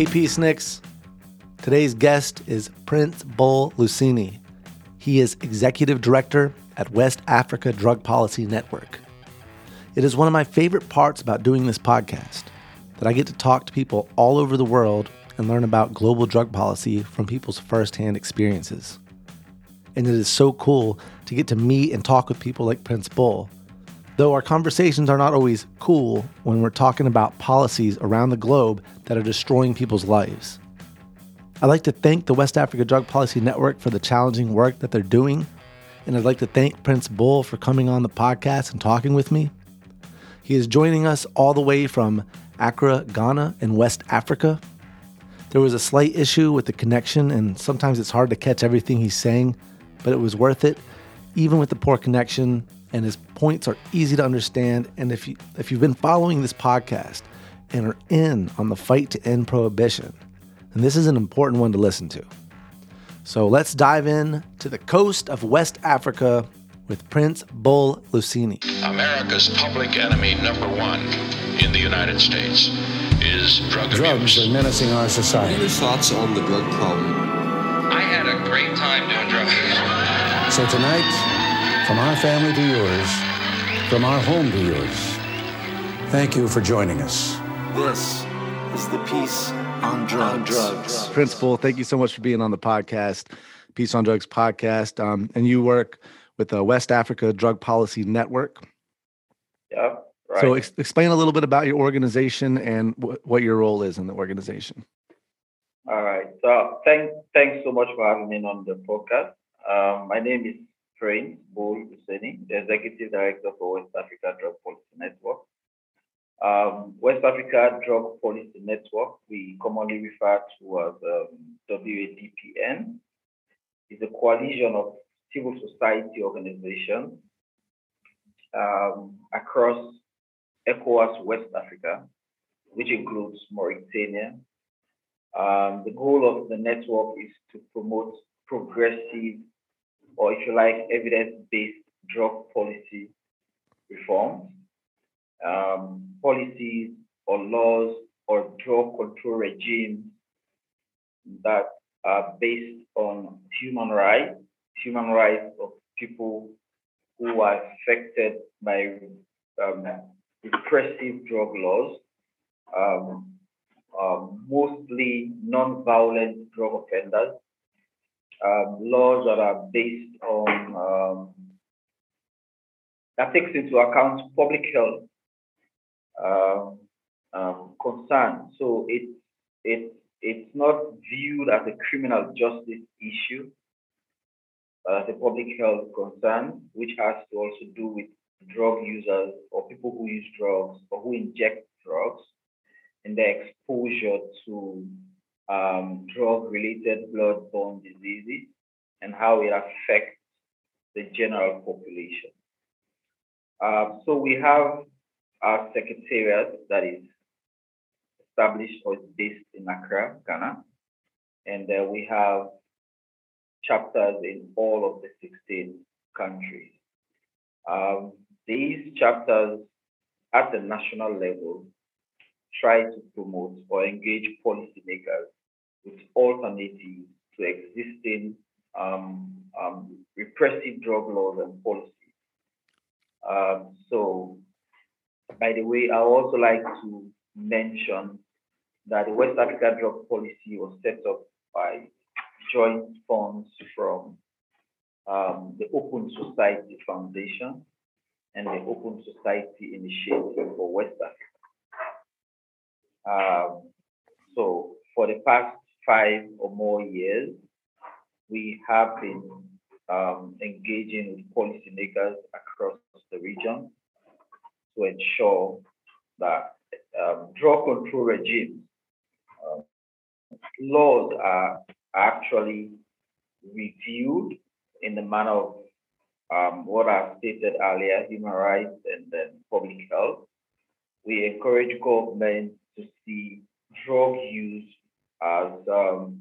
Hey, Peaceniks. Today's guest is Prince Bull Luseni. He is Executive Director at West Africa Drug Policy Network. It is one of my favorite parts about doing this podcast that I get to talk to people all over the world and learn about global drug policy from people's firsthand experiences. And it is so cool to get to meet and talk with people like Prince Bull. Though our conversations are not always cool when we're talking about policies around the globe that are destroying people's lives. I'd like to thank the West Africa Drug Policy Network for the challenging work that they're doing. And I'd like to thank Prince Bull for coming on the podcast and talking with me. He is joining us all the way from Accra, Ghana, in West Africa. There was a slight issue with the connection, and sometimes it's hard to catch everything he's saying, but it was worth it, even with the poor connection. And his points are easy to understand. And if you if you've been following this podcast and are in on the fight to end prohibition, And this is an important one to listen to. So let's dive in to the coast of West Africa with Prince Bull Luseni. America's public enemy number one in the United States is drug Drugs abuse. are menacing our society. What are Your thoughts on the drug problem? I had a great time doing drugs. So tonight, from our family to yours, from our home to yours, thank you for joining us. This is the Peace on Drugs. Prince Bull, thank you so much for being on the podcast, Peace on Drugs podcast. Um, and you work with the West Africa Drug Policy Network. Yeah, right. So ex- explain a little bit about your organization and wh- what your role is in the organization. All right. So thanks, thanks so much for having me on the podcast. Um, my name is Prince Bull Luseni, the Executive Director for West Africa Drug Policy Network. Um, West Africa Drug Policy Network, we commonly refer to as um, WADPN, is a coalition of civil society organizations um, across ECOWAS West Africa, which includes Mauritania, um, the goal of the network is to promote progressive, or if you like, evidence-based drug policy reforms, um, policies or laws or drug control regimes that are based on human rights, human rights of people who are affected by um, repressive drug laws. Um, um, mostly non-violent drug offenders, um, laws that are based on um, that takes into account public health um, um, concern. So it's it's it's not viewed as a criminal justice issue, as a public health concern, which has to also do with drug users or people who use drugs or who inject drugs and their exposure to um, drug-related blood-borne diseases and how it affects the general population. Um, so we have our secretariat that is established or is based in Accra, Ghana, and uh, we have chapters in all of the 16 countries. Um, these chapters at the national level try to promote or engage policymakers with alternatives to existing um, um, repressive drug laws and policies. Um, so, by the way, I also like to mention that the West Africa drug policy was set up by joint funds from um, the Open Society Foundation and the Open Society Initiative for West Africa. Um, so for the past five or more years, we have been um, engaging with policymakers across the region to ensure that um, drug control regimes, uh, laws are actually reviewed in the manner of um, what I stated earlier, human rights and then public health. We encourage government to see drug use as um,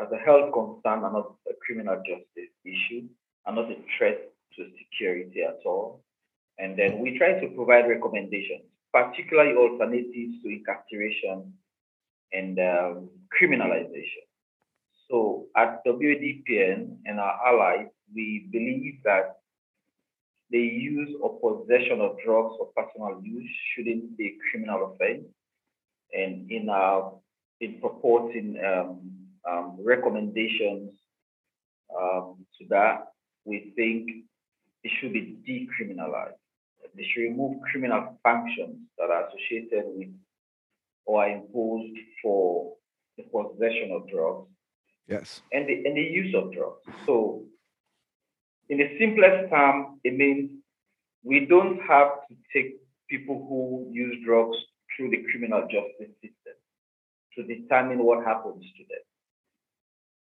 as a health concern and not a criminal justice issue and not a threat to security at all. And then we try to provide recommendations, particularly alternatives to incarceration and um, criminalization. So at WADPN and our allies, we believe that the use or possession of drugs for personal use shouldn't be a criminal offense. And in our in purporting um, um, recommendations um, to that, we think it should be decriminalized. They should remove criminal functions that are associated with or are imposed for the possession of drugs. Yes. And the, and the use of drugs. So, in the simplest term, it means we don't have to take people who use drugs through the criminal justice system to determine what happens to them.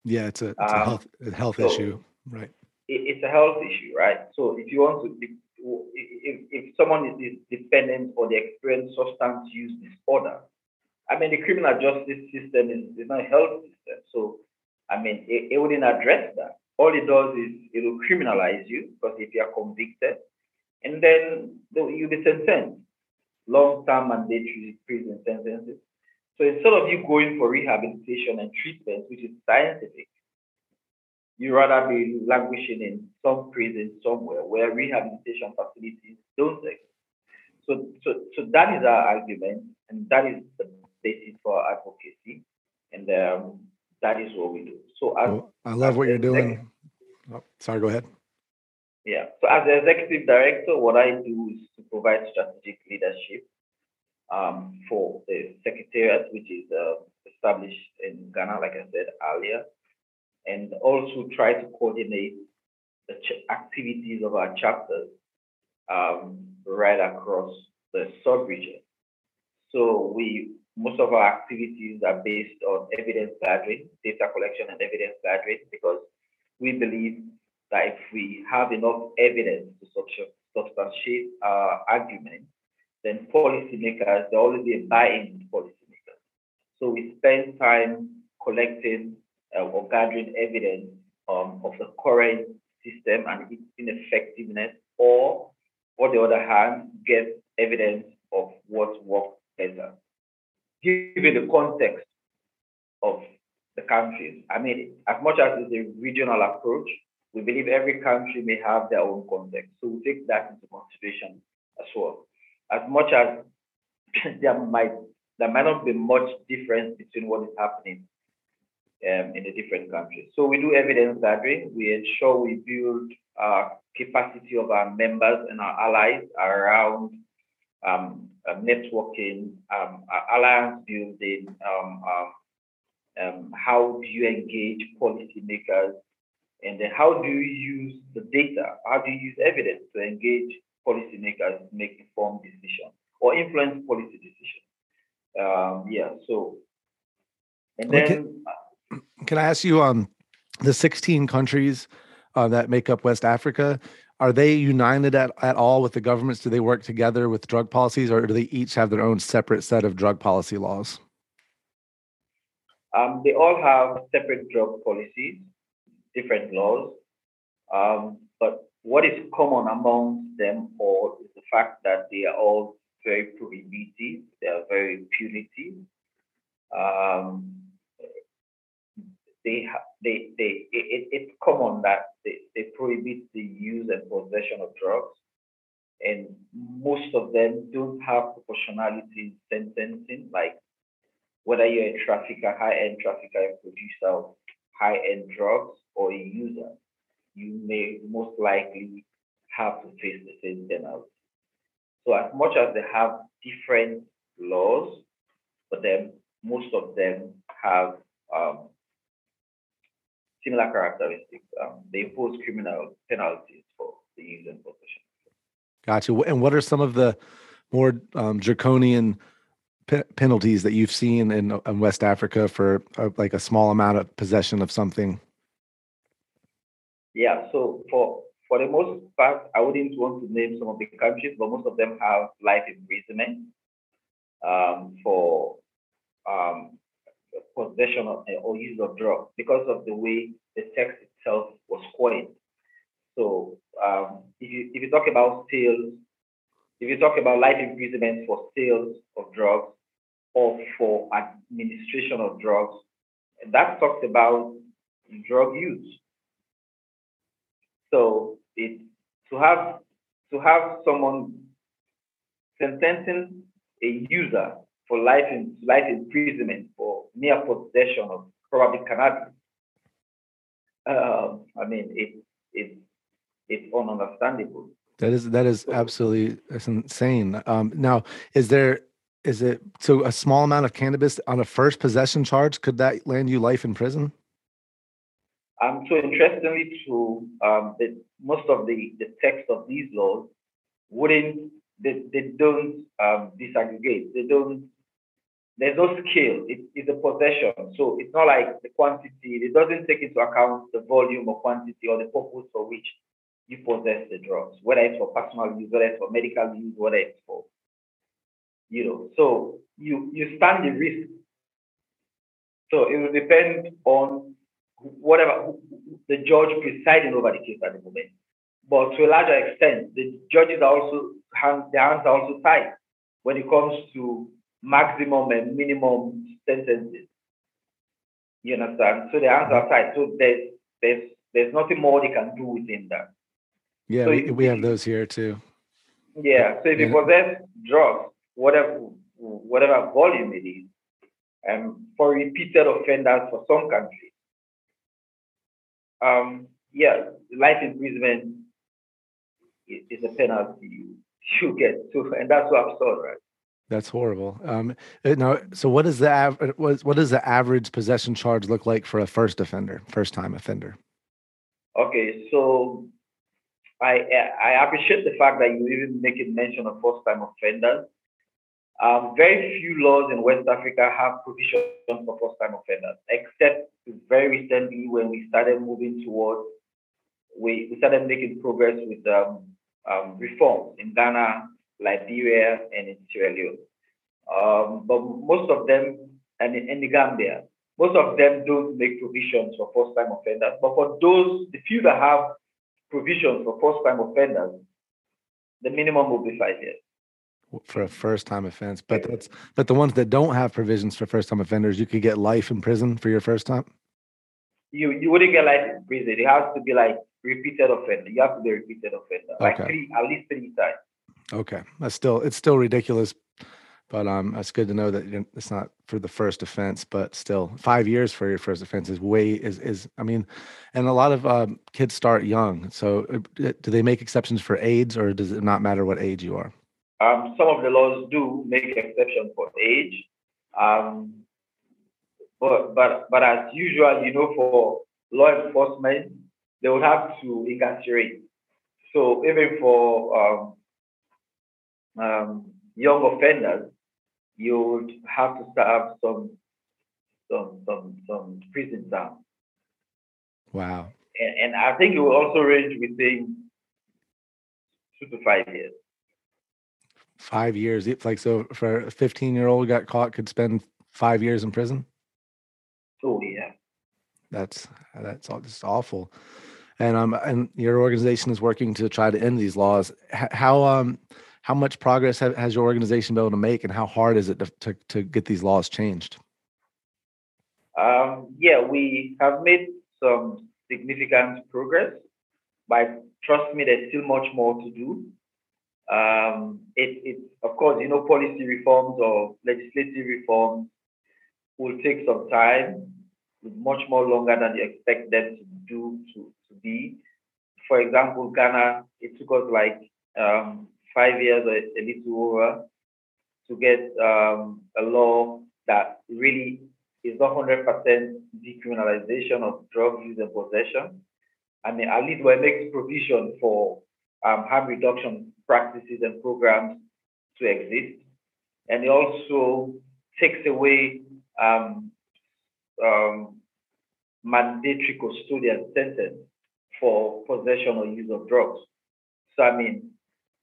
Yeah, it's a, it's a Um, health, a health so- issue, right? it, it's a health issue, right? So if you want to, if, if, someone is, dependent or they experience substance use disorder, I mean, the criminal justice system is, is not a health system. So, I mean, it, it wouldn't address that. All it does is it will criminalize you because if you are convicted, and then you'll be sentenced long-term mandatory prison sentences. So instead of you going for rehabilitation and treatment, which is scientific, you rather be languishing in some prison somewhere where rehabilitation facilities don't exist. So, so, so that is our argument, and that is the basis for our advocacy, and um, that is what we do. So, as, Well, I love what you're doing. Oh, sorry, go ahead. yeah. So, as the executive director, what I do is to provide strategic leadership um, for the secretariat, which is uh, established in Ghana, like I said earlier, and also try to coordinate the ch- activities of our chapters um, right across the sub-region. So we most of our activities are based on evidence gathering, data collection, and evidence gathering because we believe that if we have enough evidence to substantiate our argument, then policymakers, there always be a buy-in policymakers. So we spend time collecting uh, or gathering evidence um, of the current system and its ineffectiveness, or on the other hand, get evidence of what works better. Given the context of the countries, I mean, as much as it's a regional approach, we believe every country may have their own context. So we take that into consideration as well. As much as there might there might not be much difference between what is happening um, in the different countries. So we do evidence gathering. We ensure we build uh, capacity of our members and our allies around um, uh, networking, um, uh, alliance building. Um, um, um, how do you engage policymakers? And then how do you use the data? How do you use evidence to engage policymakers to make informed decisions or influence policy decisions? Um, yeah, so, and Okay. Can I ask you, um, the 16 countries uh, that make up West Africa, are they united at, at all with the governments? Do they work together with drug policies or do they each have their own separate set of drug policy laws? Um, they all have separate drug policies, different laws, um, but what is common among them all is the fact that they are all very prohibitive, they are very punitive. Um, they, they, they, it, it- it's common that they, they prohibit the use and possession of drugs, and most of them don't have proportionality in sentencing, like whether you're a trafficker, high-end trafficker, a producer of high-end drugs, or a user, you may most likely have to face the same penalty. So as much as they have different laws, but then most of them have um, similar characteristics. Um, they impose criminal penalties for the use and possession. Gotcha. And what are some of the more um, draconian pe- penalties that you've seen in, in West Africa for uh, like a small amount of possession of something? Yeah, so for for the most part, I wouldn't want to name some of the countries, but most of them have life imprisonment um, for um, possession of, or use of drugs because of the way the text itself was coined. So um, if you if you talk about sales, if you talk about life imprisonment for sales of drugs or for administration of drugs. That talks about drug use. So it to have to have someone sentencing a user for life in life imprisonment for mere possession of probably cannabis. Uh, I mean, it it it's ununderstandable. That is that is absolutely that's insane. Um, now, is there is it so a small amount of cannabis on a first possession charge could that land you life in prison? Um, so interestingly, to um, the, most of the, the text of these laws wouldn't they, they don't um, disaggregate. They don't. There's no scale. It, it's a possession, so it's not like the quantity. It doesn't take into account the volume or quantity or the purpose for which you possess the drugs, whether it's for personal use, whether it's for medical use, whether it's for, you know. So you you stand the risk. So it will depend on whatever the judge presiding over the case at the moment. But to a larger extent, the judges are also their hands are also tied when it comes to maximum and minimum sentences. You understand? So the answer tied. So there's there's there's nothing more they can do within that. Yeah, So we, if- we have those here too. Yeah. So if you Yeah. possess drugs, whatever whatever volume it is, um, for repeated offenders for some countries, um, yeah, life imprisonment is, is a penalty you, you get. So, and that's so absurd, right? That's horrible. Um, uh, now, so what is the av- uh, what, what does the average possession charge look like for a first offender, first time offender? Okay, so I I appreciate the fact that you even make it mention of first time offenders. Um, very few laws in West Africa have provisions for first time offenders, except very recently when we started moving towards we, we started making progress with um, um, reforms in Ghana, Liberia, and in Sierra Leone. Um, but most of them, and in, the Gambia, most of them don't make provisions for first time offenders. But for those, the few that have provisions for first time offenders, the minimum will be five years. For a first time offense, but that's but the ones that don't have provisions for first time offenders, you could get life in prison for your first time. You you wouldn't get life in prison. It has to be like repeated offender. You have to be a repeated offender, like three, at least three times. Okay, that's still it's still ridiculous, but um, it's good to know that it's not for the first offense, but still five years for your first offense is way is is I mean, and a lot of um, kids start young. So uh, do they make exceptions for AIDS, or does it not matter what age you are? Um, some of the laws do make exception for age, um, but but but as usual, you know, for law enforcement, they would have to incarcerate. So even for um, um, young offenders, you would have to serve some some some some prison time, Wow, and, and I think it will also range within two to five years. five years. It's like so for a 15 year old got caught could spend five years in prison. Oh yeah. That's that's all just awful. And um and your organization is working to try to end these laws. How um how much progress ha- has your organization been able to make, and how hard is it to to, to get these laws changed? Um, yeah, we have made some significant progress, but trust me, there's still much more to do. Um, it, it, of course, you know, policy reforms or legislative reforms will take some time, much more longer than you expect them to do to, to be. For example, Ghana, it took us like um, five years or a little over to get um, a law that really is not 100% decriminalization of drug use and possession. Mean, at least we're making provision for um, harm reduction practices and programs to exist. And it also takes away um, um, mandatory custodial sentence for possession or use of drugs. So, I mean,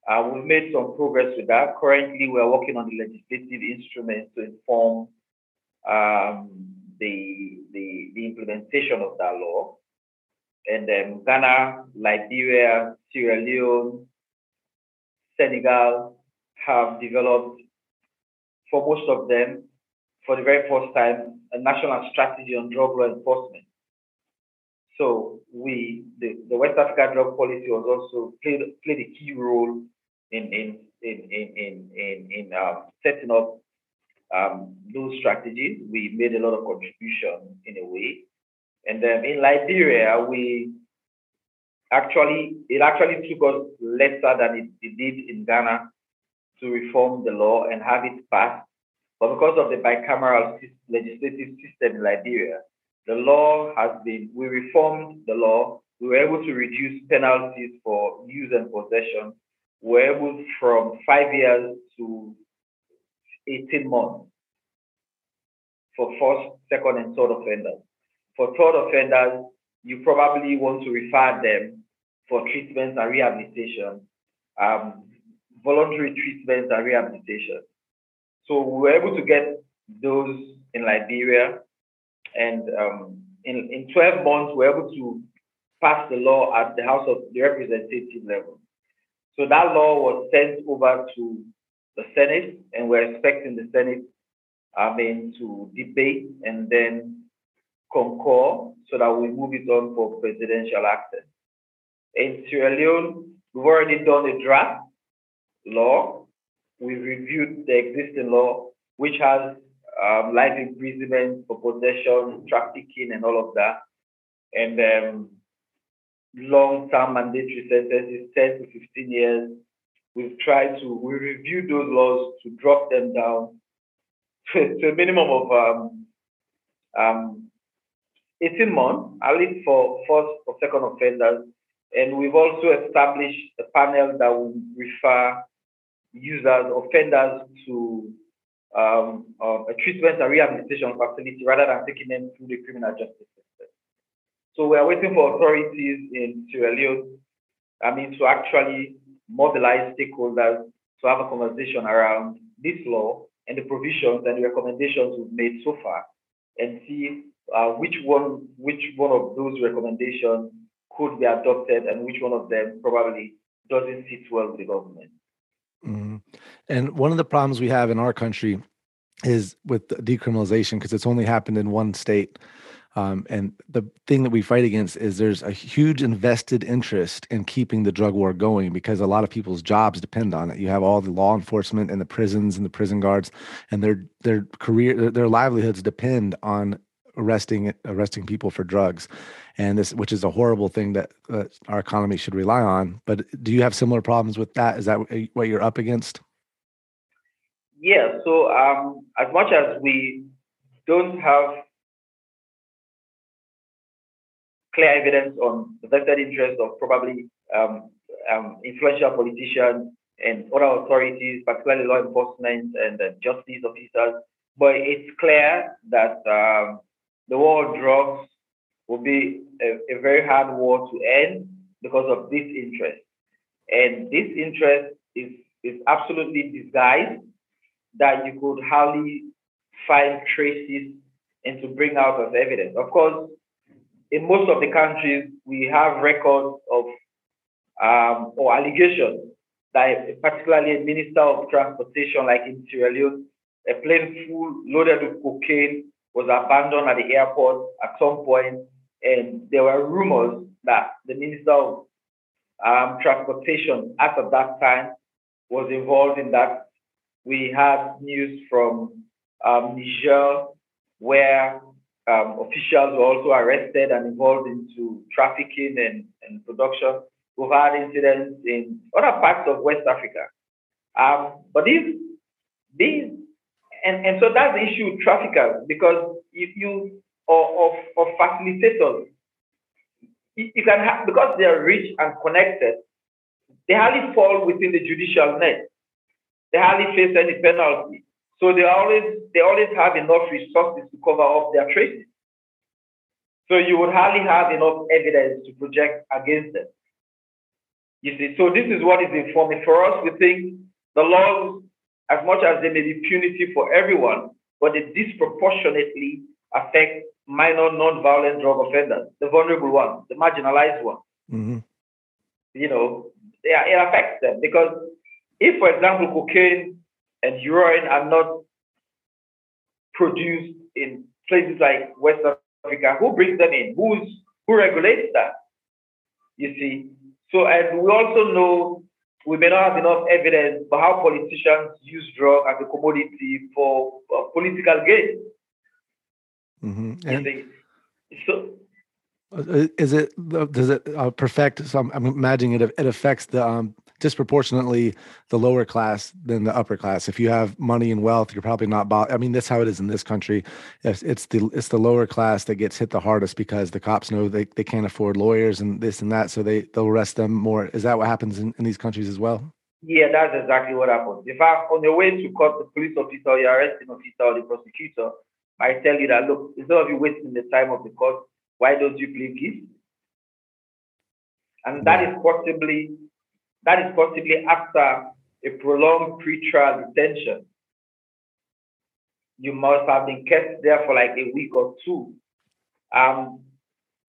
uh, we've made some progress with that. Currently, we're working on the legislative instruments to inform um, the, the, the implementation of that law. And then Ghana, Liberia, Sierra Leone, Senegal have developed, for most of them, for the very first time, a national strategy on drug law enforcement. So we, the, the West Africa drug policy was also played, played a key role in, in, in, in, in, in, uh, setting up um, those strategies. We made a lot of contribution in a way. And then in Liberia, we actually, it actually took us lesser than it, it did in Ghana to reform the law and have it passed. But because of the bicameral legislative system in Liberia, the law has been, we reformed the law. We were able to reduce penalties for use and possession. We were able from five years to 18 months for first, second, and third offenders. For third offenders, you probably want to refer them for treatment and rehabilitation, um, voluntary treatment and rehabilitation. So we were able to get those in Liberia and um, in, in 12 months, we're able to pass the law at the House of the Representative level. So that law was sent over to the Senate, and we're expecting the Senate, I mean, to debate and then concur so that we move it on for presidential access. In Sierra Leone, we've already done a draft law. We've reviewed the existing law, which has um, life imprisonment for possession, trafficking, and all of that, and um, long-term mandatory sentences, 10 to 15 years. We've tried to we reviewed those laws to drop them down to, to a minimum of um, um, 18 months, at least for first or second offenders. And we've also established a panel that will refer users, offenders to um, uh, a treatment and rehabilitation facility rather than taking them through the criminal justice system. So we are waiting for authorities in Sierra Leone, I mean, to actually mobilize stakeholders to have a conversation around this law and the provisions and the recommendations we've made so far, and see uh, which one which one of those recommendations could be adopted and which one of them probably doesn't sit well with the government. Mm-hmm. And one of the problems we have in our country is with decriminalization because it's only happened in one state. Um, and the thing that we fight against is there's a huge invested interest in keeping the drug war going because a lot of people's jobs depend on it. You have all the law enforcement and the prisons and the prison guards, and their their career, their livelihoods depend on arresting arresting people for drugs, and this which is a horrible thing that uh, our economy should rely on. But do you have similar problems with that? Is that what you're up against? Yeah, so um, as much as we don't have clear evidence on the vested interests of probably um, um, influential politicians and other authorities, particularly law enforcement and justice officers, but it's clear that um, the war on drugs will be a, a very hard war to end because of this interest. And this interest is, is absolutely disguised that you could hardly find traces and to bring out as evidence. Of course, in most of the countries, we have records of um, or allegations that particularly a minister of transportation, like in Sierra Leone, a plane full loaded with cocaine was abandoned at the airport at some point, and there were rumors that the minister of um, transportation at that time was involved in that. We have news from um, Niger where um, officials were also arrested and involved into trafficking and, and production. We've had incidents in other parts of West Africa. Um, but these, these, and, and so that's the issue with traffickers because if you, or, of, of facilitators, you can have, because they are rich and connected, they hardly fall within the judicial net they hardly face any penalty. So they always they always have enough resources to cover up their traces. So you would hardly have enough evidence to project against them. You see, so this is what is informing. For us, we think the laws, as much as they may be punitive for everyone, but they disproportionately affect minor non-violent drug offenders, the vulnerable ones, the marginalized ones. Mm-hmm. You know, yeah, it affects them because if, for example, cocaine and heroin are not produced in places like West Africa? Who brings them in? Who's who regulates that? You see. So and we also know we may not have enough evidence for how politicians use drug as a commodity for uh, political gain. Mm-hmm. See. So Is it does it uh, perfect? So I'm, I'm imagining it it affects the um, disproportionately the lower class than the upper class. If you have money and wealth, you're probably not. Bo- I mean, that's how it is in this country. It's, it's the it's the lower class that gets hit the hardest because the cops know they, they can't afford lawyers and this and that, so they they'll arrest them more. Is that what happens in, in these countries as well? Yeah, that's exactly what happens. In fact, on your way to court, the police officer, your arresting officer, or the prosecutor might tell you that, look, instead of you wasting the time of the court, why don't you plead guilty? And that is possibly that is possibly after a prolonged pretrial detention. You must have been kept there for like a week or two, um,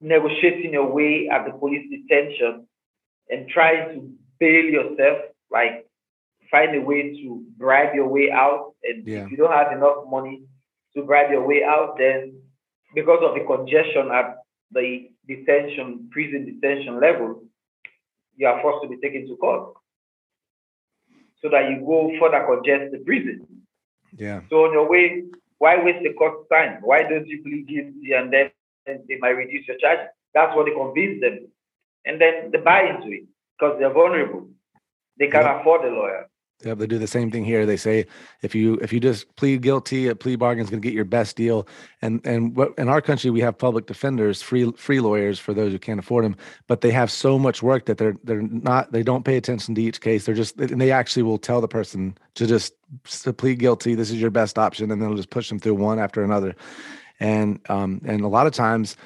negotiating your way at the police detention and trying to bail yourself, like find a way to bribe your way out. And Yeah. if you don't have enough money to bribe your way out, then because of the congestion at the detention, prison detention level, you are forced to be taken to court so that you go further congest the prison. Yeah. So on your way, why waste the court time? Why don't you plead guilty and then they might reduce your charge? That's what they convince them. And then they buy into it because they're vulnerable. They can't afford a lawyer. Yeah, they do the same thing here. They say if you if you just plead guilty, a plea bargain is going to get your best deal. And and what in our country we have public defenders, free free lawyers for those who can't afford them, but they have so much work that they're they're not they don't pay attention to each case. They're just and they actually will tell the person to just to plead guilty. This is your best option, and they'll just push them through one after another. And um and a lot of times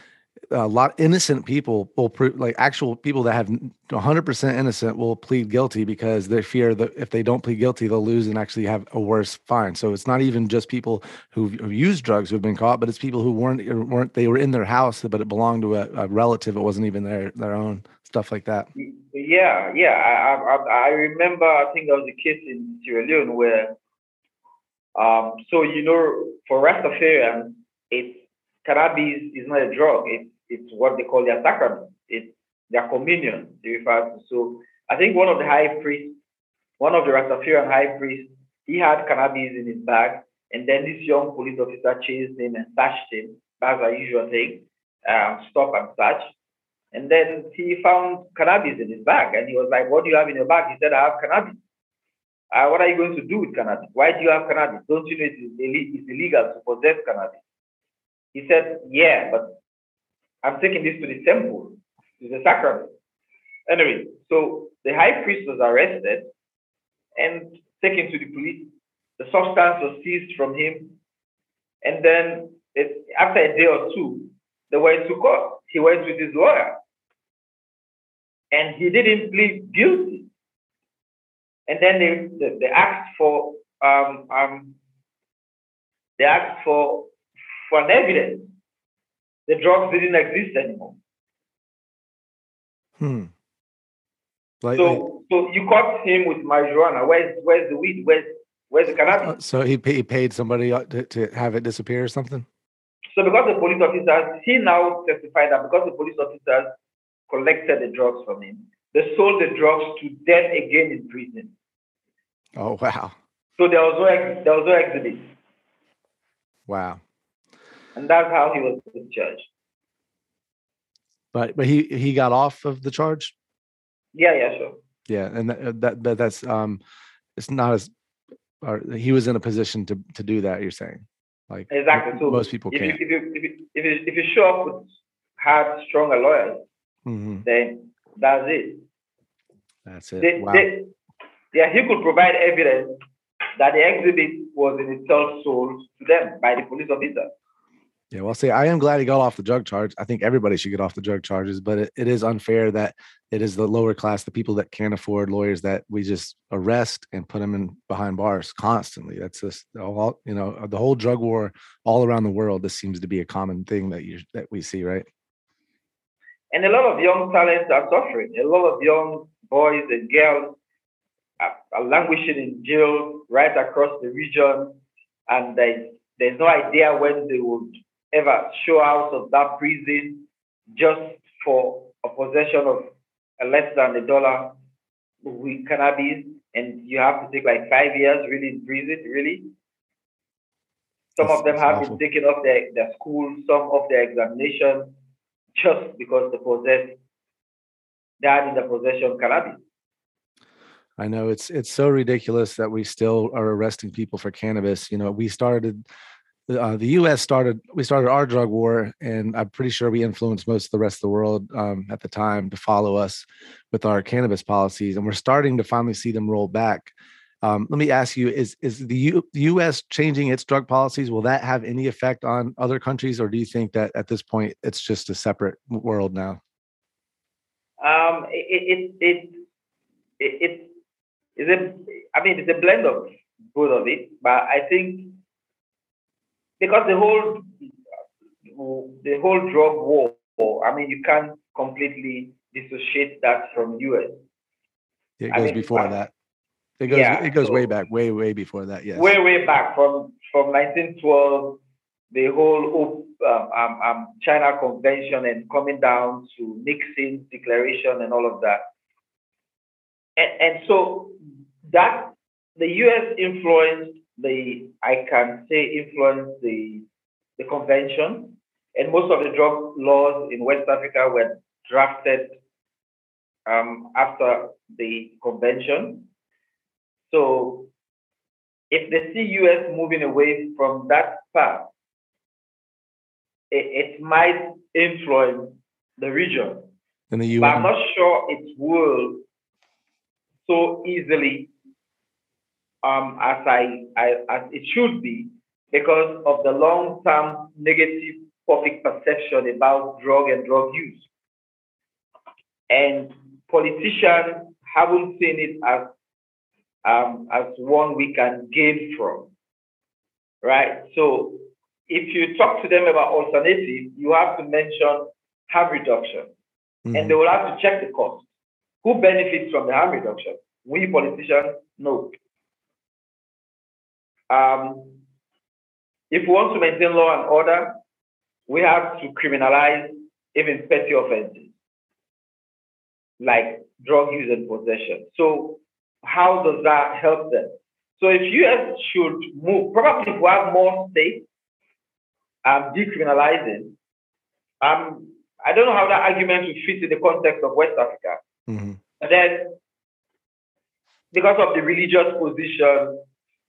a lot innocent people will pro- like actual people that have 100% innocent will plead guilty because they fear that if they don't plead guilty they'll lose and actually have a worse fine so it's not even just people who've, who've used drugs who've been caught but it's people who weren't weren't they were in their house but it belonged to a, a relative it wasn't even their their own stuff like that Yeah, yeah. I, I, I remember, I think there was a case in Sierra Leone where, um, so you know, for Rastafarians, it's cannabis is not a drug. It's it's what they call their sacrament. It's their communion. They refer to. So I think one of the high priests, one of the Rastafarian high priests, he had cannabis in his bag, and then this young police officer chased him and touched him. That's a usual thing. Um, stop and search. And then he found cannabis in his bag, and he was like, "What do you have in your bag?" He said, "I have cannabis." Uh, what are you going to do with cannabis? Why do you have cannabis? Don't you know it's illegal to possess cannabis? He said, "Yeah, but I'm taking this to the temple. It's a sacrament." Anyway, so the high priest was arrested and taken to the police. The substance was seized from him, and then it, after a day or two, they went to court. He went with his lawyer, and he didn't plead guilty. And then they, they, they asked for um, um, they asked for for an evidence. The drugs didn't exist anymore. hmm like, So so you caught him with marijuana. Where's where's the weed? Where's where's the uh, cannabis? so he, he paid somebody uh, to, to have it disappear or something So because the police officers, he now testified that because the police officers collected the drugs from him, they sold the drugs to them again in prison. oh wow So there was no there was no exhibit, wow and that's how he was discharged. but but he he got off of the charge Yeah, yeah, sure. yeah and that, that, that that's um it's not as or he was in a position to to do that you're saying like Exactly. So most people if you, can't if you if you if you if you show up with hard, stronger lawyers, Mhm. then that's it. that's it They, wow they, yeah, he could provide evidence that the exhibit was in itself sold to them by the police officer. Yeah, well, see, I am glad he got off the drug charge. I think everybody should get off the drug charges, but it, it is unfair that it is the lower class, the people that can't afford lawyers, that we just arrest and put them in behind bars constantly. That's just all, you know, the whole drug war all around the world. This seems to be a common thing that you that we see, right? And a lot of young talents are suffering. A lot of young boys and girls are, are languishing in jail right across the region, and there's no idea when they would ever show out of that prison just for a possession of less than a dollar with cannabis, and you have to take like five years really in prison, really. Some That's- of them have awful. been taken off their, their school, some of their examination, just because they possess, that in the possession of cannabis. I know it's it's so ridiculous that we still are arresting people for cannabis. You know, we started uh, the U.S. started we started our drug war, and I'm pretty sure we influenced most of the rest of the world um, at the time to follow us with our cannabis policies, and we're starting to finally see them roll back. Um, let me ask you: Is is the U, the U.S. changing its drug policies? Will that have any effect on other countries, or do you think that at this point it's just a separate world now? Um, it, it, it, it, it, it's a, I mean, it's a blend of both of it, but I think because the whole, the whole drug war, I mean, you can't completely dissociate that from US. It I goes mean, before uh, that. It goes. yeah, it goes way back, way way before that. Yes. Way, way back from, from 1912, the whole um, um, um, China Convention and coming down to Nixon's declaration and all of that. And, and so that the US influenced the, I can say, influence the, the convention. And most of the drug laws in West Africa were drafted um, after the convention. So if they see US moving away from that path, it, it might influence the region. in the UN. But I'm not sure it will so easily um, as I, I as it should be because of the long-term negative public perception about drug and drug use. And politicians haven't seen it as um, as one we can gain from, right? So if you talk to them about alternatives, you have to mention harm reduction Mhm. and they will have to check the cost. Who benefits from the harm reduction? We politicians, no. Um, if we want to maintain law and order, we have to criminalize even petty offenses like drug use and possession. So how does that help them? So if US should move, probably if we have more states um, decriminalizing, um, I don't know how that argument would fit in the context of West Africa. Mhm. But then, because of the religious position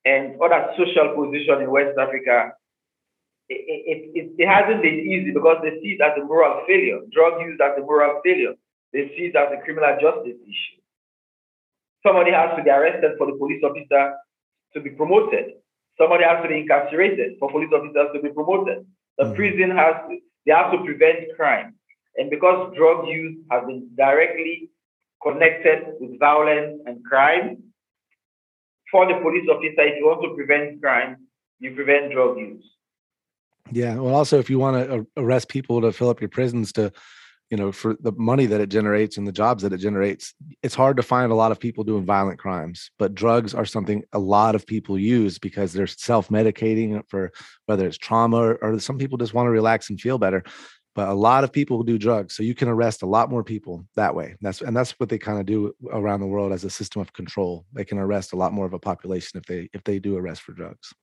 and other social position in West Africa, it, it, it, hasn't been easy because they see it as a moral failure. Drug use as a moral failure. They see it as a criminal justice issue. Somebody has to be arrested for the police officer to be promoted. Somebody has to be incarcerated for police officers to be promoted. The Mhm. prison has to, they have to prevent crime. And because drug use has been directly connected with violence and crime, for the police officer, if you want to prevent crime, you prevent drug use. Yeah. Well, also, if you want to arrest people to fill up your prisons to, you know, for the money that it generates and the jobs that it generates, it's hard to find a lot of people doing violent crimes. But drugs are something a lot of people use because they're self medicating for whether it's trauma or, or some people just want to relax and feel better. But a lot of people do drugs, so you can arrest a lot more people that way. That's and that's what they kind of do around the world as a system of control. They can arrest a lot more of a population if they if they do arrest for drugs.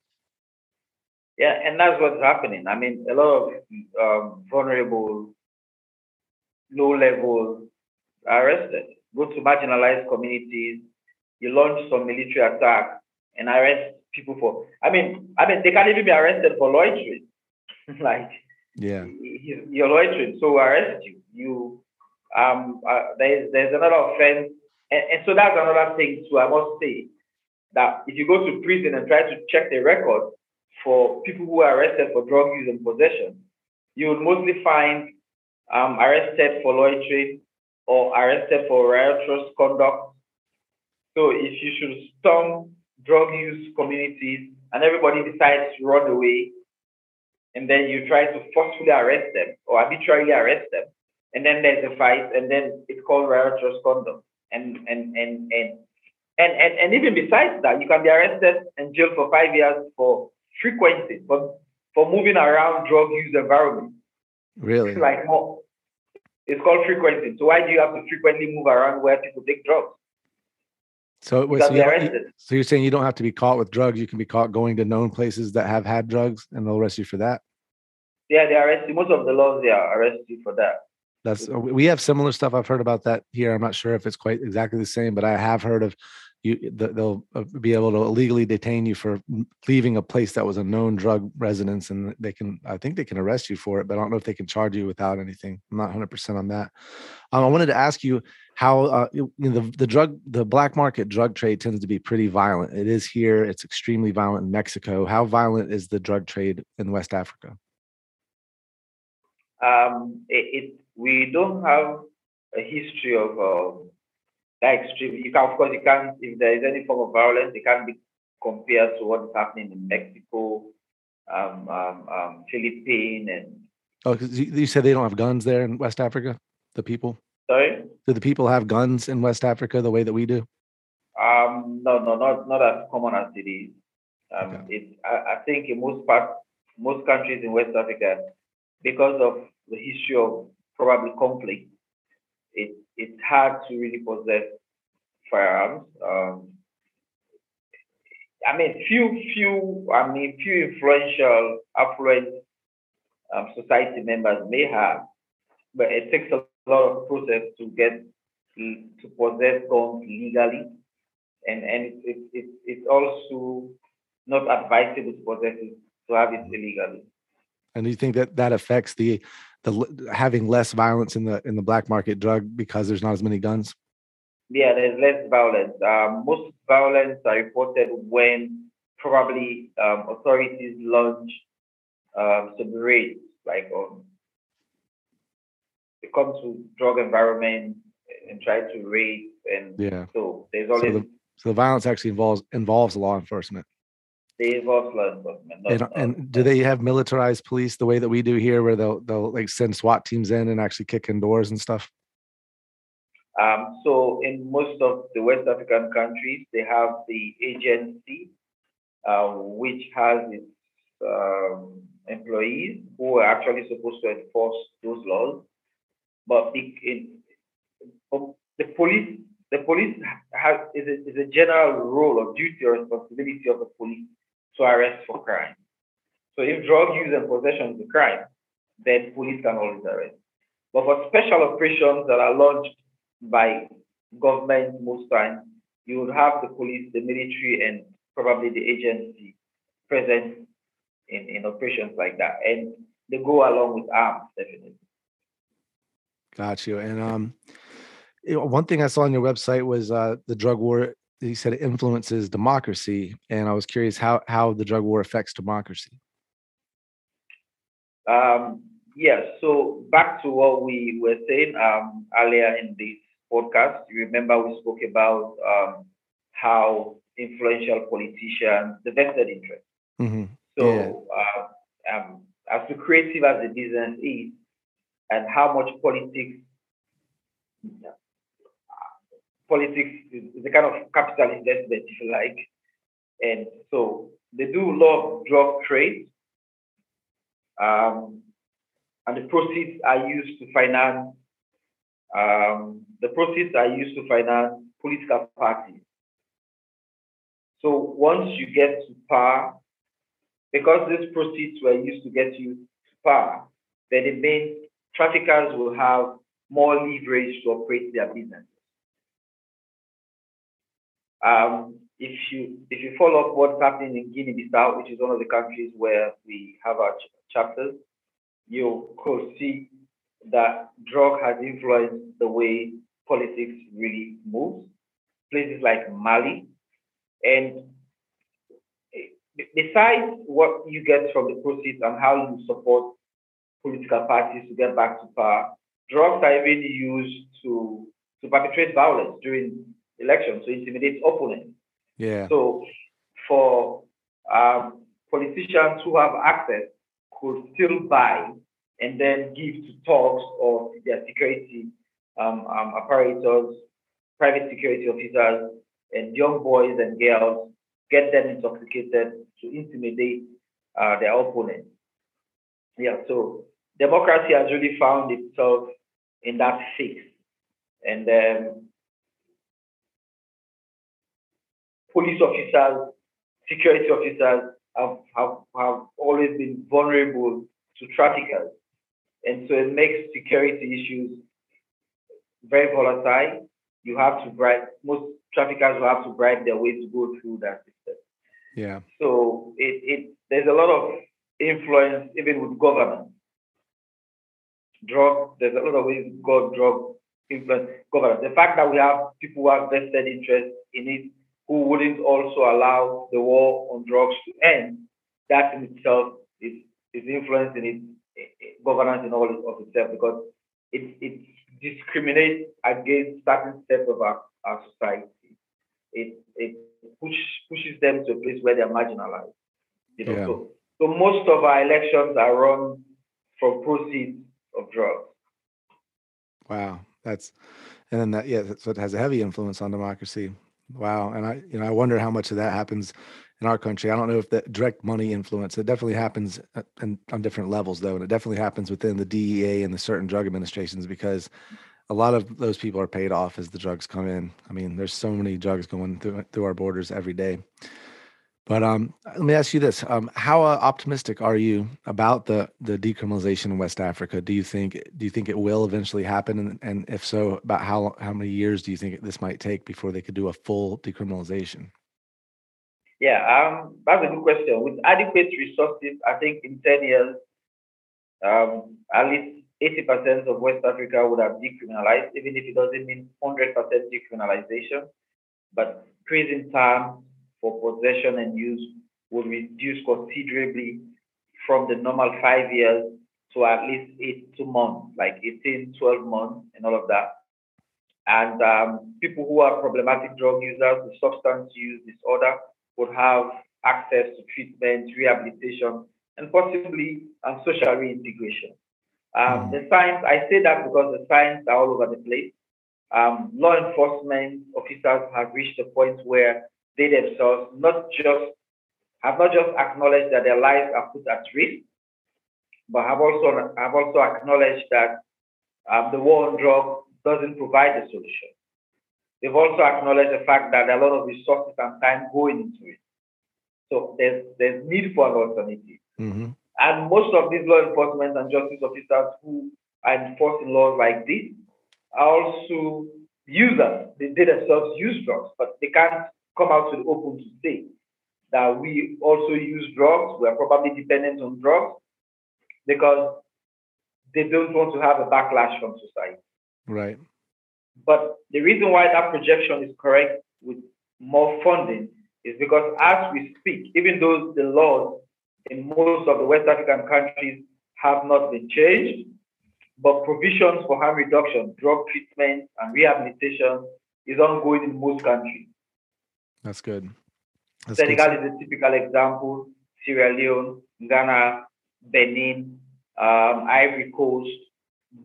Yeah, and that's what's happening. I mean, a lot of um, vulnerable, low level arrested. Go to marginalized communities, you launch some military attack and arrest people for. I mean, I mean, they can't even be arrested for loitering. like, Yeah. you're loitering, so arrest you. You, um, uh, there's there's another offense, and, and so that's another thing too. I must say that if you go to prison and try to check the record for people who are arrested for drug use and possession, you would mostly find um, arrested for loitering or arrested for riotous conduct. So if you should storm drug use communities and everybody decides to run away, and then you try to forcefully arrest them or arbitrarily arrest them, and then there's a fight, and then it's called riotous conduct. And and and and and and, and even besides that, you can be arrested and jailed for five years for frequenting, but for moving around drug use environment. Really? It's like more. It's called frequenting. So why do you have to frequently move around where people take drugs? So, Because so, you- so you're saying you don't have to be caught with drugs. You can be caught going to known places that have had drugs and they'll arrest you for that. Yeah, they arrest you. Most of the laws they arrest you for that. That's uh, we have similar stuff. I've heard about that here. I'm not sure if it's quite exactly the same, but I have heard of you. th- They'll uh, be able to illegally detain you for leaving a place that was a known drug residence, and they can. I think they can arrest you for it, but I don't know if they can charge you without anything. I'm not 100 percent on that. Um, I wanted to ask you how uh, you know, the the drug the black market drug trade tends to be pretty violent. It is here. It's extremely violent in Mexico. How violent is the drug trade in West Africa? Um, it, it we don't have a history of um, that extreme. You can, of course, you can't. if there is any form of violence, it can't be compared to what is happening in Mexico, um, um, um, Philippines, and Oh, because you, you said they don't have guns there in West Africa. The people. sorry. Do the people have guns in West Africa the way that we do? Um, no, no, not not as common as it is. Um, Okay. It's I, I think in most part, most countries in West Africa, because of the history of probably conflict, it it's hard to really possess firearms. Um, I mean, few few I mean few influential, affluent um, society members may have, but it takes a lot of process to get to possess guns legally and and it's it's it's it's also not advisable to possess it to have it illegally. And do you think that that affects the the having less violence in the in the black market drug because there's not as many guns? Yeah, there's less violence. Um, most violence are reported when probably um, authorities launch um, some raids, like on they come to drug environment and try to raid, and Yeah. so there's So always the, so the violence actually involves involves law enforcement. They involve law enforcement. not- And, and do they have militarized police the way that we do here, where they'll they'll like send SWAT teams in and actually kick in doors and stuff? Um, so in most of the West African countries, they have the agency, uh, which has its um, employees who are actually supposed to enforce those laws. But it, it, um, the police, the police has is a, is a general role or duty or responsibility of the police to arrest for crime. So if drug use and possession is a crime, then police can always arrest. But for special operations that are launched by government most times, you would have the police, the military, and probably the agency present in, in operations like that. And they go along with arms, definitely. Got you. And um, one thing I saw on your website was uh, the drug war. You said it influences democracy, and I was curious how how the drug war affects democracy. Um, yeah, so back to what we were saying um, earlier in this podcast, you remember we spoke about um, how influential politicians, the vested interest. hmm So, uh, um, as lucrative as the business is, and how much politics, politics is, a kind of capital investment, if you like. And so they do a lot of drug trade, um, and the proceeds are used to finance. Um, the proceeds are used to finance political parties. So once you get to power, because these proceeds were used to get you to power, then it means traffickers will have more leverage to operate their business. Um, if you if you follow up what's happening in Guinea-Bissau, which is one of the countries where we have our ch- chapters, you could see that drug has influenced the way politics really moves. Places like Mali, and besides what you get from the proceeds and how you support political parties to get back to power, drugs are even used to, to perpetrate violence during elections, to intimidate opponents. Yeah. So for um, politicians who have access could still buy and then give to talks of their security um, um, apparatus, private security officers, and young boys and girls, get them intoxicated to intimidate uh, their opponents. Yeah, so democracy has really found itself in that fix. And um, police officers, security officers have, have, have always been vulnerable to traffickers. And so it makes security issues very volatile. You have to bribe, most traffickers will have to bribe their way to go through that system. Yeah. So it, it there's a lot of influence even with governance. Drug, there's a lot of ways God drug influence governance. The fact that we have people who have vested interest in it who wouldn't also allow the war on drugs to end, that in itself is, is influencing its eh, eh, governance in all of itself because it, it discriminates against certain steps of our, our society. It, it push, pushes them to a place where they're marginalized. You know, Yeah. so, so most of our elections are run from proceeds of drugs. Wow, that's and then that yeah, so it has a heavy influence on democracy. Wow, and I you know I wonder how much of that happens in our country. I don't know if that direct money influence. It definitely happens uh, and on different levels though, and it definitely happens within the DEA and the certain drug administrations because a lot of those people are paid off as the drugs come in. I mean, there's so many drugs going through through our borders every day. But um, let me ask you this: um, How uh, optimistic are you about the the decriminalization in West Africa? Do you think do you think it will eventually happen, and, and if so, about how how many years do you think this might take before they could do a full decriminalization? Yeah, um, that's a good question. With adequate resources, I think in 10 years, um, at least 80% of West Africa would have decriminalized, even if it doesn't mean 100% decriminalization. But prison time for possession and use would reduce considerably from the normal five years to at least eight two months, like 18, 12 months, and all of that. And um, people who are problematic drug users with substance use disorder would have access to treatment, rehabilitation, and possibly um, social reintegration. Um, The science, I say that because the science are all over the place. Um, law enforcement officers have reached a point where they themselves not just have not just acknowledged that their lives are put at risk, but have also have also acknowledged that um, the war on drugs doesn't provide a solution. They've also acknowledged the fact that a lot of resources and time going into it. So there's there's need for an alternative. Mm-hmm. And most of these law enforcement and justice officers who are enforcing laws like this are also users. They, they themselves use drugs, but they can't come out to the open to say that we also use drugs. We are probably dependent on drugs because they don't want to have a backlash from society. Right. But the reason why that projection is correct with more funding is because as we speak, even though the laws in most of the West African countries have not been changed, but provisions for harm reduction, drug treatment, and rehabilitation is ongoing in most countries. That's good. That's good. Senegal is a typical example, Sierra Leone, Ghana, Benin, um, Ivory Coast,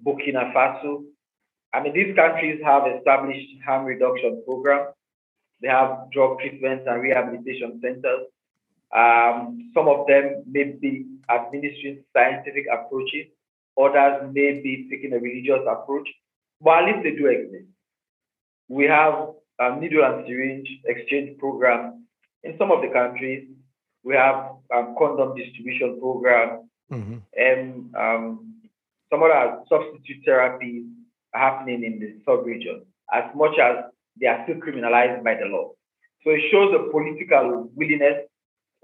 Burkina Faso. I mean, these countries have established harm reduction programs. They have drug treatment and rehabilitation centers. Um, some of them may be administering scientific approaches. Others may be taking a religious approach, but at least they do exist. We have a needle and syringe exchange program in some of the countries. We have um, condom distribution program Mhm. and um, some other substitute therapies are happening in the sub-region as much as they are still criminalized by the law. So it shows the political willingness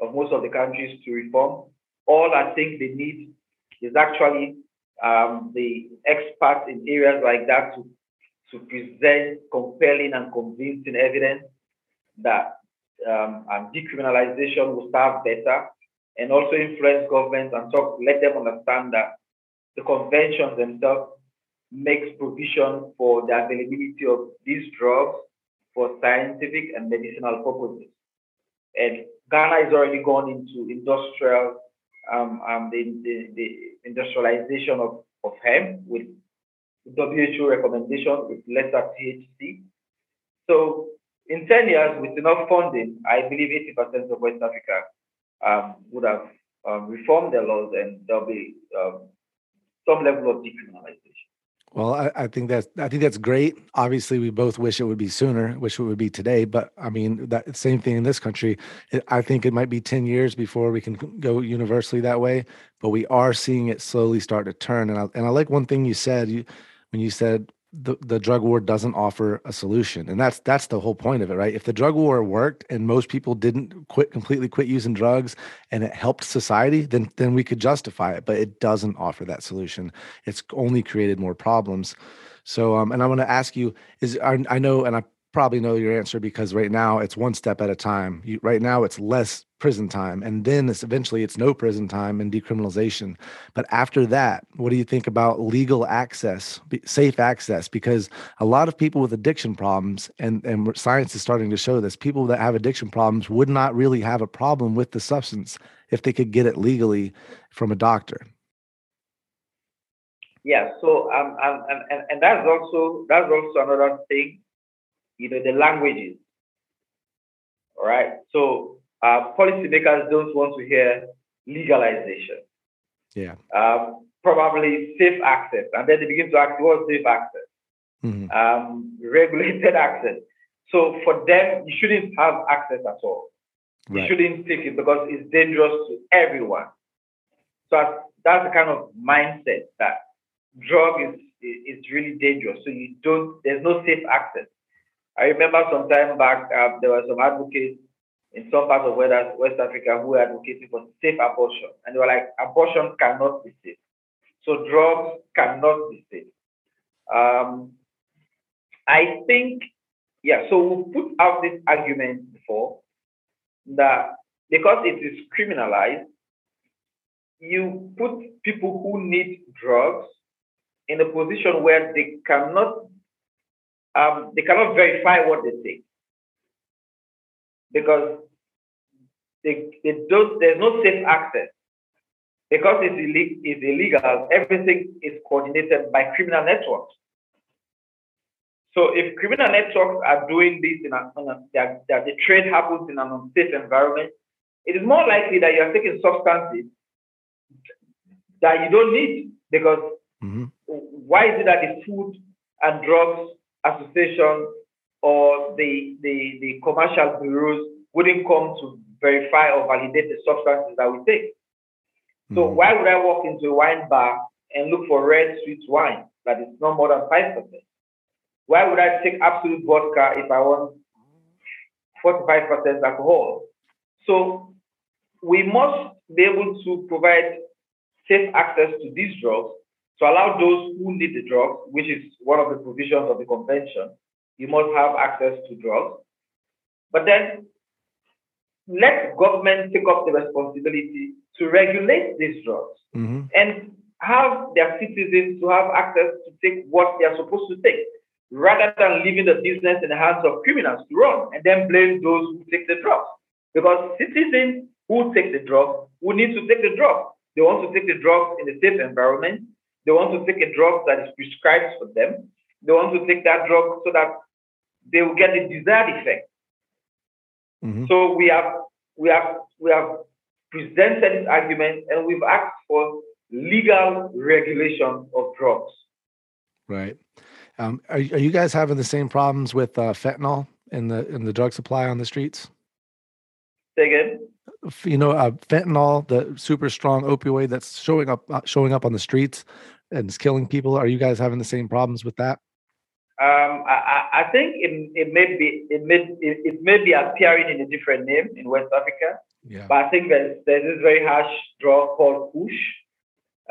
of most of the countries to reform. All I think they need is actually um, the experts in areas like that to, to present compelling and convincing evidence that um, decriminalization will serve better and also influence governments and talk, let them understand that the conventions themselves makes provision for the availability of these drugs for scientific and medicinal purposes. And Ghana has already gone into industrial, um, um, the, the, the industrialization of, of hemp with WHO recommendation with lesser THC. So in 10 years, with enough funding, I believe 80% of West Africa um, would have um, reform their laws and there'll be um, some level of decriminalization. Well, I, I, think that's I think that's great. Obviously, we both wish it would be sooner, wish it would be today. But I mean, that same thing in this country. I think it might be ten years before we can go universally that way. But we are seeing it slowly start to turn. And I, and I like one thing you said you, when you said the, the drug war doesn't offer a solution. And that's that's the whole point of it right? If the drug war worked and most people didn't quit completely quit using drugs and it helped society then then we could justify it. But it doesn't offer that solution. It's only created more problems. So um and i want to ask you is I, I know and i probably know your answer because right now it's one step at a time. You, right now it's less prison time, and then it's eventually it's no prison time and decriminalization. But after that, what do you think about legal access, safe access? Because a lot of people with addiction problems, and and science is starting to show this, people that have addiction problems would not really have a problem with the substance if they could get it legally from a doctor. Yeah. So um, um and, and and that's also that's also another thing you know, the languages. All right. So uh, policymakers don't want to hear legalization. Yeah. Um, probably safe access. And then they begin to ask what safe access? Mm-hmm. Um, regulated access. So for them, you shouldn't have access at all. Right. You shouldn't take it because it's dangerous to everyone. So that's the kind of mindset that drug is is really dangerous. So you don't there's no safe access. I remember some time back, uh, there were some advocates in some parts of West Africa who were advocating for safe abortion. And they were like, abortion cannot be safe. So drugs cannot be safe. Um, I think, yeah, so we put out this argument before that because it is criminalized, you put people who need drugs in a position where they cannot um, they cannot verify what they take because they, they don't, there's no safe access. Because it's, illegal, it's illegal, everything is coordinated by criminal networks. So if criminal networks are doing this in a, a that, that the trade happens in an unsafe environment, it is more likely that you are taking substances that you don't need because mm-hmm. why is it that the food and drugs association or the, the, the commercial bureaus wouldn't come to verify or validate the substances that we take. So mm-hmm. why would I walk into a wine bar and look for red sweet wine that is no more than five percent? Why would I take Absolut vodka if I want 45% alcohol? So we must be able to provide safe access to these drugs to allow those who need the drugs, which is one of the provisions of the convention, you must have access to drugs. But then let government take up the responsibility to regulate these drugs mm-hmm. and have their citizens to have access to take what they are supposed to take, rather than leaving the business in the hands of criminals to run and then blame those who take the drugs. Because citizens who take the drugs who need to take the drugs. They want to take the drugs in a safe environment they want to take a drug that is prescribed for them. They want to take that drug so that they will get the desired effect. Mm-hmm. So we have we have we have presented this argument and we've asked for legal regulation of drugs. Right. Um, are, are you guys having the same problems with uh, fentanyl in the in the drug supply on the streets? Say again you know, uh, fentanyl, the super strong opioid that's showing up uh, showing up on the streets and is killing people. Are you guys having the same problems with that? Um, I, I, think it, it may be it may it, it, may be appearing in a different name in West Africa. Yeah. But I think there's there's this very harsh drug called Kush.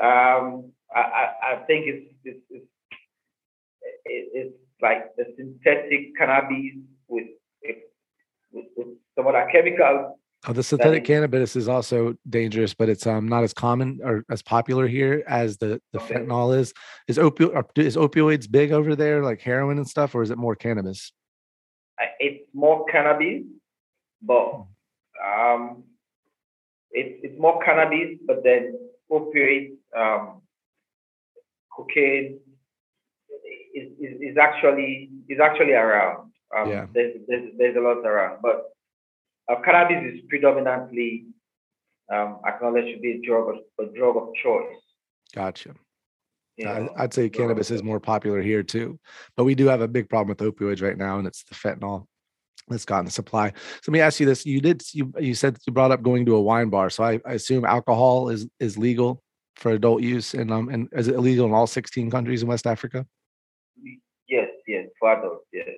Um, I, I, I think it's it's, it's it's like the synthetic cannabis with, with, with some other chemicals Oh, the synthetic cannabis is also dangerous, but it's um not as common or as popular here as the the okay. fentanyl is. Is opio is opioids big over there, like heroin and stuff, or is it more cannabis? It's more cannabis, but um, it's it's more cannabis, but then opioids, um, cocaine is, is, is actually is actually around. Um, yeah. there's, there's there's a lot around, but uh, cannabis is predominantly um, acknowledged to be a drug, a drug of choice. Gotcha. know, I'd say cannabis is more popular here too, but we do have a big problem with opioids right now, and it's the fentanyl that's gotten the supply. So let me ask you this: you did you you said you brought up going to a wine bar, so I, I assume alcohol is is legal for adult use, and um and is it illegal in all sixteen countries in West Africa? Yes, yes, for adults, yes.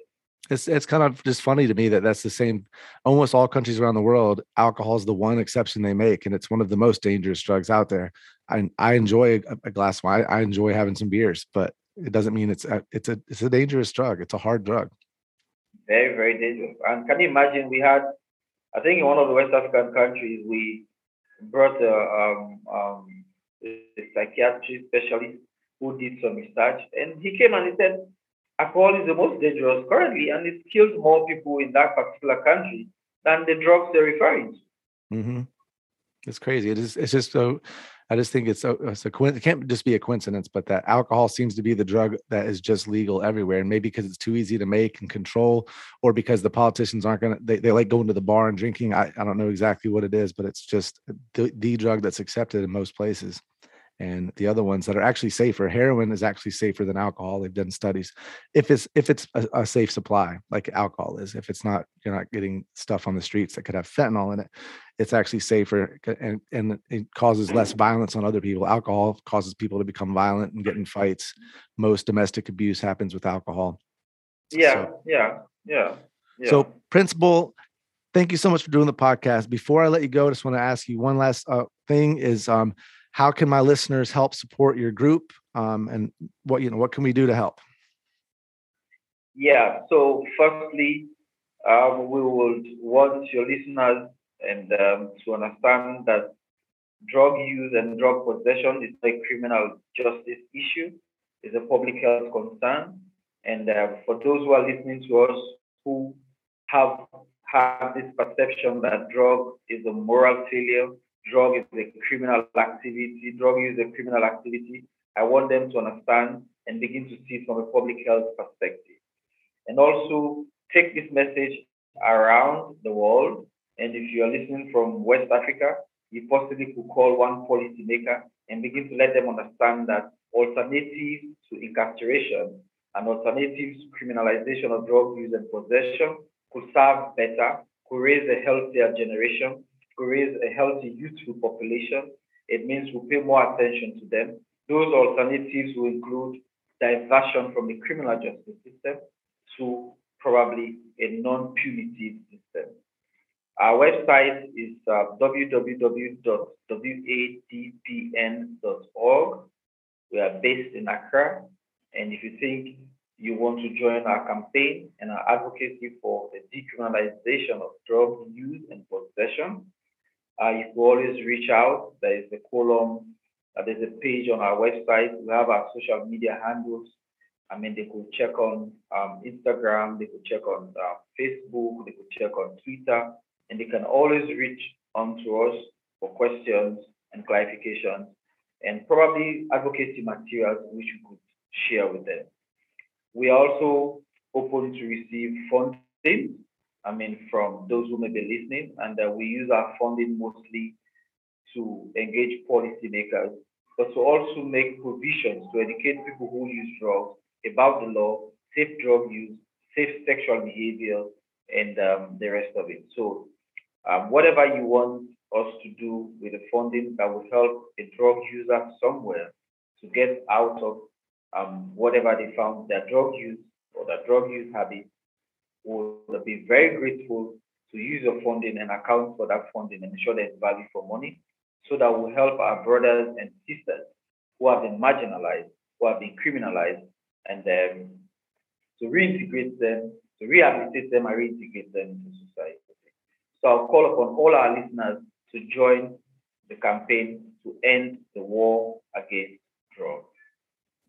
It's it's kind of just funny to me that that's the same. Almost all countries around the world, alcohol is the one exception they make, and it's one of the most dangerous drugs out there. I I enjoy a, glass of wine. I enjoy having some beers, but it doesn't mean it's a, it's a it's a dangerous drug. It's a hard drug. Very, very dangerous. And can you imagine? We had, I think, in one of the West African countries, we brought a, um, um, a psychiatrist specialist who did some research, and he came and he said, alcohol is the most dangerous currently, and it kills more people in that particular country than the drugs they're referring to. Mm-hmm. It's crazy. It is. It's just so. I just think it's a, it's a It can't just be a coincidence, but that alcohol seems to be the drug that is just legal everywhere, and maybe because it's too easy to make and control, or because the politicians aren't gonna. They, they like going to the bar and drinking. I, I don't know exactly what it is, but it's just the, the drug that's accepted in most places. And the other ones that are actually safer, heroin is actually safer than alcohol. They've done studies. If it's if it's a, a safe supply, like alcohol is, if it's not, you're not getting stuff on the streets that could have fentanyl in it it's actually safer and and it causes less violence on other people alcohol causes people to become violent and get in fights most domestic abuse happens with alcohol Yeah, So- yeah, yeah. yeah. so Prince Bull thank you so much for doing the podcast before i let you go i just want to ask you one last uh, thing is um how can my listeners help support your group um and what you know what can we do to help Yeah. So, firstly, um, we would want your listeners and um, to understand that drug use and drug possession is a criminal justice issue, is a public health concern, and uh, for those who are listening to us who have had this perception that drug is a moral failure, drug is a criminal activity, drug use is a criminal activity, I want them to understand and begin to see from a public health perspective and also take this message around the world. And if you are listening from West Africa, you possibly could call one policymaker and begin to let them understand that alternatives to incarceration and alternatives to criminalization of drug use and possession could serve better, could raise a healthier generation, raise a healthy youthful population. It means we pay more attention to them. Those alternatives will include diversion from the criminal justice system to probably a non-punitive system. Our website is uh, www.wadpn.org. We are based in Accra, and if you think you want to join our campaign and our advocacy for the decriminalization of drug use and possession, uh, you can always reach out. There is a column, uh, there's a page on our website. We have our social media handles. I mean, they could check on um, Instagram, they could check on uh, Facebook, they could check on Twitter, and they can always reach onto us for questions and clarifications and probably advocacy materials which we could share with them. We are also open to receive funding, I mean, from those who may be listening, and uh, we use our funding mostly to engage policymakers, but to also make provisions to educate people who use drugs about the law, safe drug use, safe sexual behavior, and um, the rest of it. So, um, whatever you want us to do with the funding that will help a drug user somewhere to get out of um, whatever they found their drug use or their drug use habit, we'll be very grateful to use your funding and account for that funding and ensure there's value for money so that will help our brothers and sisters who have been marginalized, who have been criminalized, and um, to reintegrate them, to rehabilitate them and reintegrate them into society. So I'll call upon all our listeners to join the campaign to end the war against drugs.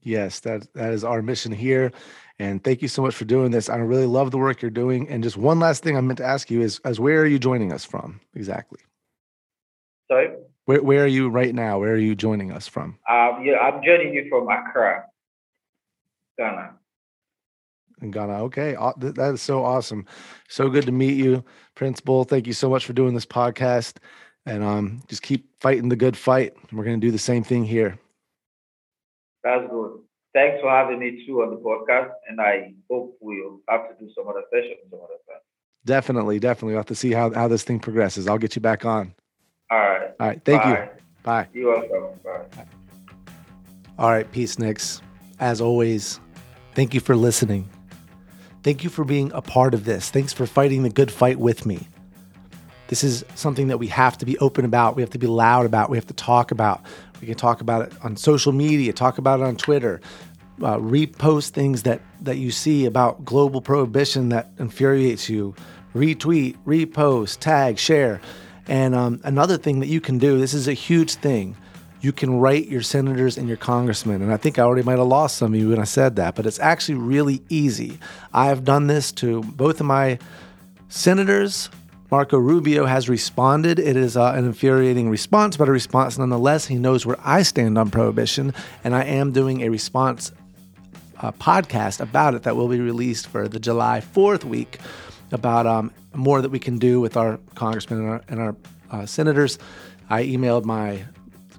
Yes, that that is our mission here. And thank you so much for doing this. I really love the work you're doing. And just one last thing I meant to ask you is as where are you joining us from exactly? Sorry? Where where are you right now? Where are you joining us from? Um, yeah, I'm joining you from Accra, Ghana. In Ghana. Okay. That is so awesome. So good to meet you, Prince Bull. Thank you so much for doing this podcast. and um, just keep fighting the good fight. We're going to do the same thing here. That's good. Thanks for having me too on the podcast, and I hope we'll have to do some other sessions some other time. Definitely, definitely. We'll have to see how, how this thing progresses. I'll get you back on. All right. All right. Thank Bye. you. Bye. You're welcome. Bye. All right, Peace Nicks. As always, thank you for listening. Thank you for being a part of this. Thanks for fighting the good fight with me. This is something that we have to be open about. We have to be loud about. We have to talk about. We can talk about it on social media, talk about it on Twitter, uh, repost things that, that you see about global prohibition that infuriates you. Retweet, repost, tag, share. And um, another thing that you can do, this is a huge thing you can write your senators and your congressmen. And I think I already might have lost some of you when I said that, but it's actually really easy. I have done this to both of my senators. Marco Rubio has responded. It is uh, an infuriating response, but a response nonetheless. He knows where I stand on prohibition, and I am doing a response uh, podcast about it that will be released for the July 4th week about um, more that we can do with our congressmen and our, and our uh, senators. I emailed my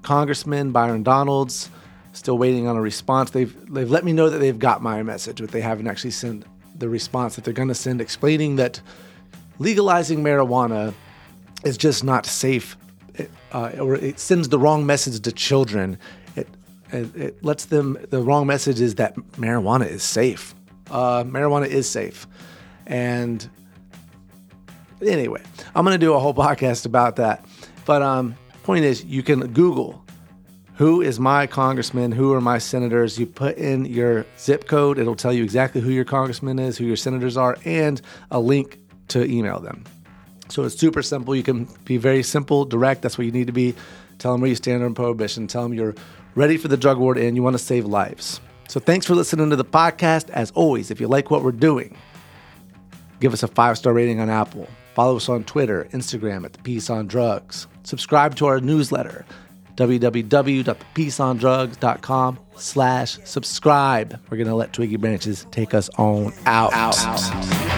Congressman Byron Donalds. Still waiting on a response. They've they've let me know that they've got my message, but they haven't actually sent the response that they're going to send, explaining that legalizing marijuana is just not safe, it, uh, or it sends the wrong message to children. It, it, it lets them the wrong message is that marijuana is safe. Uh, marijuana is safe, and anyway, I'm going to do a whole podcast about that. But um, point is, you can Google who is my congressman, who are my senators. You put in your zip code, it'll tell you exactly who your congressman is, who your senators are, and a link to email them. So it's super simple. You can be very simple, direct. That's what you need to be. Tell them where you stand on prohibition. Tell them you're ready for the drug war and you want to save lives. So thanks for listening to the podcast. As always, if you like what we're doing, give us a five star rating on Apple. Follow us on Twitter, Instagram at The Peace on Drugs. Subscribe to our newsletter, www.thepeaceondrugs.com slash subscribe. We're going to let Twiggy Branches take us on out. out, out, out.